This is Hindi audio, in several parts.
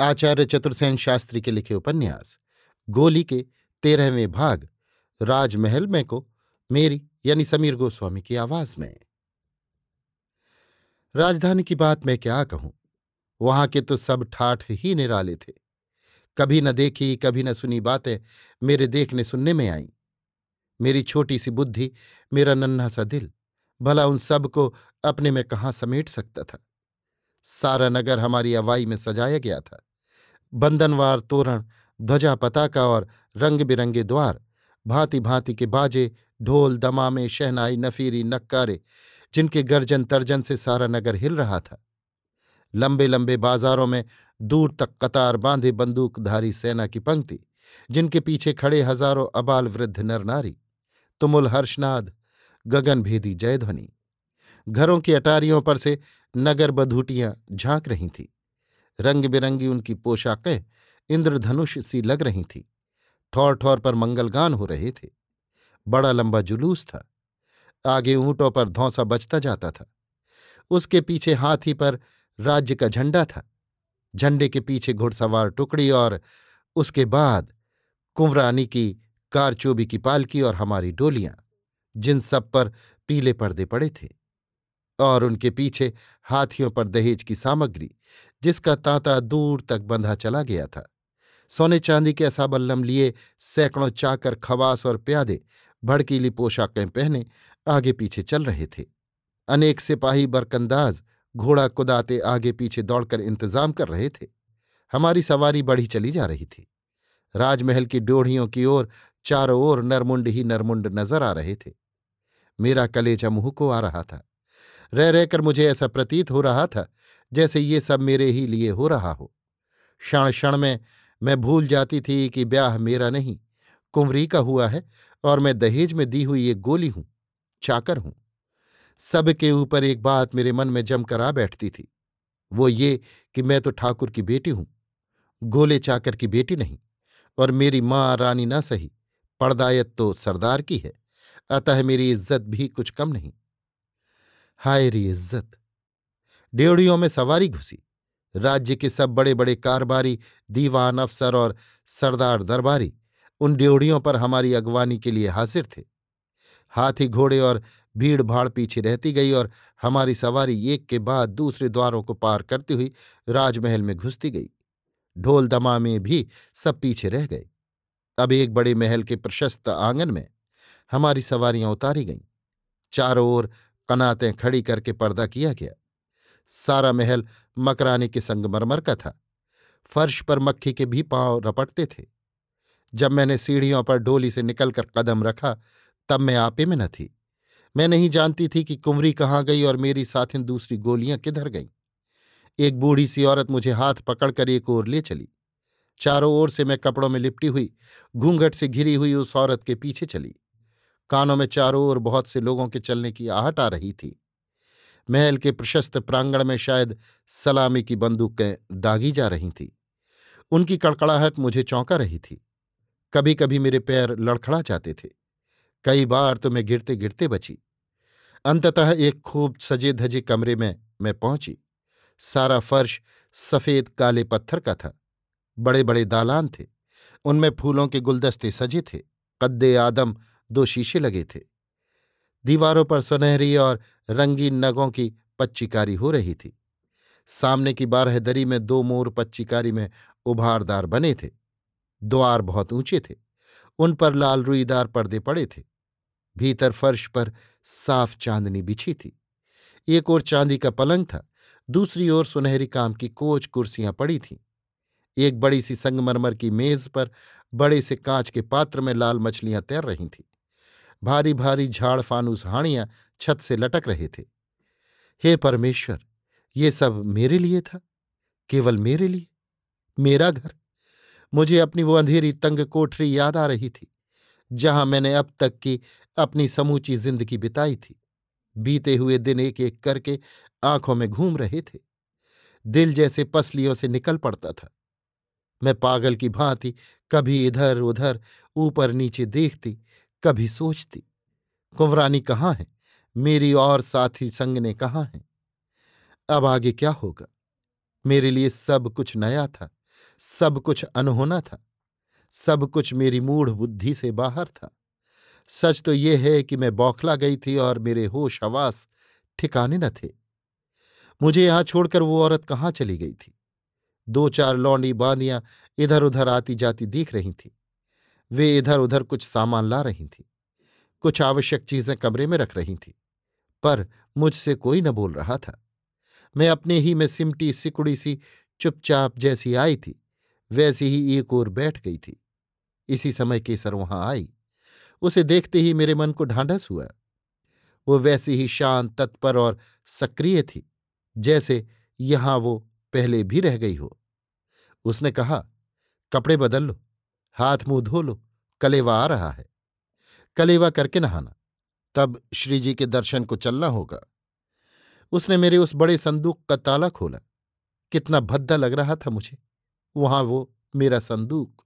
आचार्य चतुर्सेन शास्त्री के लिखे उपन्यास, गोली के तेरहवें भाग, राजमहल में को मेरी यानी समीर गोस्वामी की आवाज़ में। राजधानी की बात मैं क्या कहूँ? वहाँ के तो सब ठाठ ही निराले थे। कभी न देखी, कभी न सुनी बातें मेरे देखने सुनने में आईं। मेरी छोटी सी बुद्धि, मेरा नन्हा सा दिल, भला उन सबको अपने में कहाँ समेट सकता था? सारा नगर हमारी अवाई में सजाया गया था। बंदनवार तोरण, ध्वजा पताका और रंग बिरंगे द्वार। भांति भांति के बाजे, ढोल, दमामे, शहनाई, नफीरी, नक्कारे, जिनके गर्जन तर्जन से सारा नगर हिल रहा था। लंबे लंबे बाजारों में दूर तक कतार बांधे बंदूकधारी सेना की पंक्ति, जिनके पीछे खड़े हज़ारों अबाल वृद्ध नर नारी तुमुल हर्षनाद, गगनभेदी जयध्वनि। घरों की अटारियों पर से नगर बधूटियाँ झाँक रही थीं। रंग बिरंगी उनकी पोशाकें इंद्रधनुष सी लग रही थीं। ठौर ठौर पर मंगलगान हो रहे थे। बड़ा लंबा जुलूस था। आगे ऊंटों पर धौंसा बचता जाता था। उसके पीछे हाथी पर राज्य का झंडा था। झंडे के पीछे घुड़सवार टुकड़ी और उसके बाद कुंवरानी की कारचोबी की पालकी और हमारी डोलियाँ, जिन सब पर पीले पर्दे पड़े थे। और उनके पीछे हाथियों पर दहेज की सामग्री जिसका तांता दूर तक बंधा चला गया था। सोने चांदी के असाबल्लम लिए सैकड़ों चाकर, खवास और प्यादे भड़कीली पोशाकें पहने आगे पीछे चल रहे थे। अनेक सिपाही बरकंदाज घोड़ा कुदाते आगे पीछे दौड़कर इंतज़ाम कर रहे थे। हमारी सवारी बढ़ी चली जा रही थी। राजमहल की डोढ़ियों की ओर चारों ओर नरमुंड ही नरमुंड नज़र आ रहे थे। मेरा कलेजा मुँह को आ रहा था। रह रहकर मुझे ऐसा प्रतीत हो रहा था जैसे ये सब मेरे ही लिए हो रहा हो। क्षण क्षण में मैं भूल जाती थी कि ब्याह मेरा नहीं, कुंवरी का हुआ है और मैं दहेज में दी हुई एक गोली हूँ, चाकर हूँ। सबके ऊपर एक बात मेरे मन में जमकर आ बैठती थी, वो ये कि मैं तो ठाकुर की बेटी हूँ, गोले चाकर की बेटी नहीं और मेरी माँ रानी ना सही पर्दायत तो सरदार की है, अतः मेरी इज़्ज़त भी कुछ कम नहीं। हाय री इज़्ज़त। ड्योड़ियों में सवारी घुसी। राज्य के सब बड़े बड़े कारबारी, दीवान अफसर और सरदार दरबारी उन ड्योड़ियों पर हमारी अगवानी के लिए हाजिर थे। हाथी घोड़े और भीड़ भाड़ पीछे रहती गई और हमारी सवारी एक के बाद दूसरे द्वारों को पार करती हुई राजमहल में घुसती गई। ढोल दमा में भी सब पीछे रह गए। अब एक बड़े महल के प्रशस्त आँगन में हमारी सवारियाँ उतारी गईं। चारों ओर कनातें खड़ी करके पर्दा किया गया। सारा महल मकराने के संगमरमर का था। फर्श पर मक्खी के भी पाँव रपटते थे। जब मैंने सीढ़ियों पर डोली से निकलकर कदम रखा, तब मैं आपे में न थी। मैं नहीं जानती थी कि कुंवरी कहाँ गई और मेरी साथिन दूसरी गोलियाँ किधर गईं। एक बूढ़ी सी औरत मुझे हाथ पकड़कर एक ओर ले चली। चारों ओर से मैं कपड़ों में लिपटी हुई, घूंघट से घिरी हुई उस औरत के पीछे चली। कानों में चारों ओर बहुत से लोगों के चलने की आहट आ रही थी। महल के प्रशस्त प्रांगण में शायद सलामी की बंदूकें दागी जा रही थीं। उनकी कड़कड़ाहट मुझे चौंका रही थी। कभी कभी मेरे पैर लड़खड़ा जाते थे। कई बार तो मैं गिरते गिरते बची। अंततः एक खूब सजे धजे कमरे में मैं पहुँची। सारा फर्श सफ़ेद काले पत्थर का था। बड़े बड़े दालान थे। उनमें फूलों के गुलदस्ते सजे थे। कद्दे आदम दो शीशे लगे थे। दीवारों पर सुनहरी और रंगीन नगों की पच्चीकारी हो रही थी। सामने की बारहदरी में दो मोर पच्चीकारी में उभारदार बने थे। द्वार बहुत ऊँचे थे, उन पर लाल रुईदार पर्दे पड़े थे। भीतर फर्श पर साफ़ चांदनी बिछी थी। एक ओर चांदी का पलंग था, दूसरी ओर सुनहरी काम की कोच कुर्सियाँ पड़ी थीं। एक बड़ी सी संगमरमर की मेज पर बड़े से कांच के पात्र में लाल मछलियाँ तैर रही थीं। भारी भारी झाड़ फानूस हाड़ियाँ छत से लटक रहे थे। हे परमेश्वर, ये सब मेरे लिए था? केवल मेरे लिए? मेरा घर? मुझे अपनी वो अंधेरी तंग कोठरी याद आ रही थी, जहाँ मैंने अब तक की अपनी समूची ज़िंदगी बिताई थी। बीते हुए दिन एक एक करके आँखों में घूम रहे थे। दिल जैसे पसलियों से निकल पड़ता था। मैं पागल की भांति कभी इधर उधर ऊपर नीचे देखती कभी सोचती कुंवरानी कहाँ है? मेरी और साथी संग ने कहाँ है? अब आगे क्या होगा? मेरे लिए सब कुछ नया था, सब कुछ अनहोना था, सब कुछ मेरी मूढ़ बुद्धि से बाहर था। सच तो ये है कि मैं बौखला गई थी और मेरे होश हवास ठिकाने न थे। मुझे यहाँ छोड़कर वो औरत कहाँ चली गई थी? दो चार लौंडी बांदियाँ इधर उधर आती जाती दिख रही थीं। वे इधर उधर कुछ सामान ला रही थीं। कुछ आवश्यक चीज़ें कमरे में रख रही थीं, पर मुझसे कोई न बोल रहा था। मैं अपने ही में सिमटी, सिकुड़ी सी, चुपचाप जैसी आई थी, वैसी ही एक ओर बैठ गई थी। इसी समय केसर वहाँ आई। उसे देखते ही मेरे मन को ढांढस हुआ। वो वैसी ही शांत, तत्पर और सक्रिय थी, जैसे यहाँ वो पहले भी रह गई हो। उसने कहा, कपड़े बदल लो। हाथ मुँह धो लो, कलेवा आ रहा है। कलेवा करके नहाना, तब श्री जी के दर्शन को चलना होगा। उसने मेरे उस बड़े संदूक का ताला खोला। कितना भद्दा लग रहा था मुझे। वहाँ वो मेरा संदूक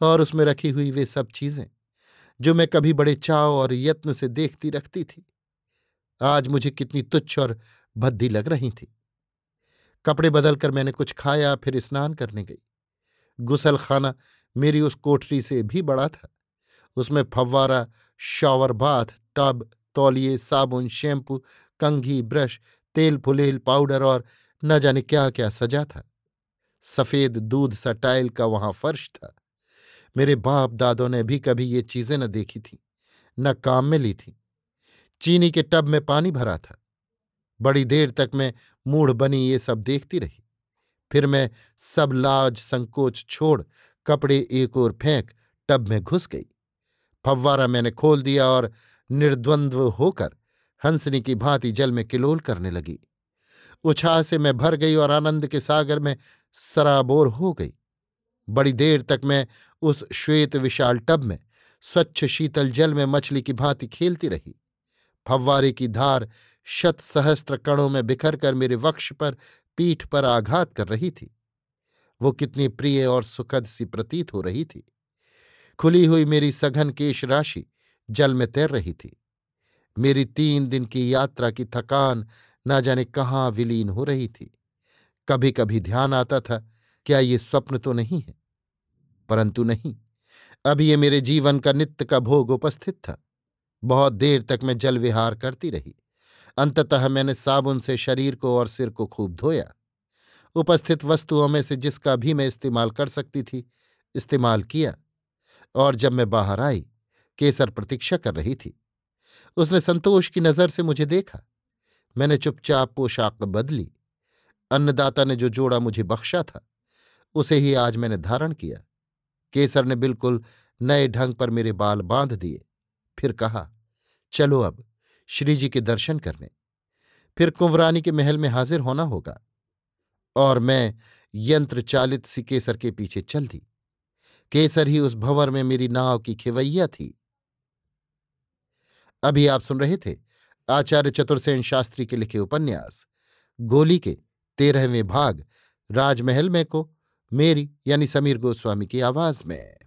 और उसमें रखी हुई वे सब चीज़ें, जो मैं कभी बड़े चाव और यत्न से देखती रखती थी। आज मुझे कितनी तुच्छ और भद्दी लग रही थी। कपड़े बदलकर मैंने कुछ खाया, फिर स्नान करने गई। गुसल खाना मेरी उस कोठरी से भी बड़ा था। उसमें फव्वारा, शॉवर बाथ टब, तौलिए, साबुन, शैम्पू, कंघी, ब्रश, तेल फुलेल, पाउडर और न जाने क्या क्या सजा था। सफ़ेद दूध सा टाइल का वहाँ फर्श था। मेरे बाप दादों ने भी कभी ये चीज़ें न देखी थी, न काम में ली थी। चीनी के टब में पानी भरा था। बड़ी देर तक मैं मूढ़ बनी ये सब देखती रही। फिर मैं सब लाज संकोच छोड़ कपड़े एक ओर फेंक टब में घुस गई। फव्वारा मैंने खोल दिया और निर्द्वंद्व होकर हंसनी की भांति जल में किलोल करने लगी। उछाह से मैं भर गई और आनंद के सागर में सराबोर हो गई। बड़ी देर तक मैं उस श्वेत विशाल टब में स्वच्छ शीतल जल में मछली की भांति खेलती रही। फव्वारे की धार शत सहस्त्र कणों में बिखर कर मेरे वक्ष पर पीठ पर आघात कर रही थी। वो कितनी प्रिय और सुखद सी प्रतीत हो रही थी। खुली हुई मेरी सघन केश राशि जल में तैर रही थी। मेरी तीन दिन की यात्रा की थकान ना जाने कहाँ विलीन हो रही थी। कभी कभी ध्यान आता था, क्या ये स्वप्न तो नहीं है? परंतु नहीं, अब ये मेरे जीवन का नित्य का भोग उपस्थित था। बहुत देर तक मैं जल विहार करती रही। अंततः मैंने साबुन से शरीर को और सिर को खूब धोया। उपस्थित वस्तुओं में से जिसका भी मैं इस्तेमाल कर सकती थी, इस्तेमाल किया। और जब मैं बाहर आई, केसर प्रतीक्षा कर रही थी। उसने संतोष की नज़र से मुझे देखा। मैंने चुपचाप पोशाक बदली। अन्नदाता ने जो जोड़ा मुझे बख्शा था, उसे ही आज मैंने धारण किया। केसर ने बिल्कुल नए ढंग पर मेरे बाल बाँध दिए। फिर कहा, चलो अब श्री जी के दर्शन करने। फिर कुंवरानी के महल में हाजिर होना होगा। और मैं यंत्र चालित सी केसर के पीछे चल दी। केसर ही उस भंवर में मेरी नाव की खिवैया थी। अभी आप सुन रहे थे आचार्य चतुर्सेन शास्त्री के लिखे उपन्यास, गोली के तेरहवें भाग, राजमहल में को, मेरी यानी समीर गोस्वामी की आवाज़ में।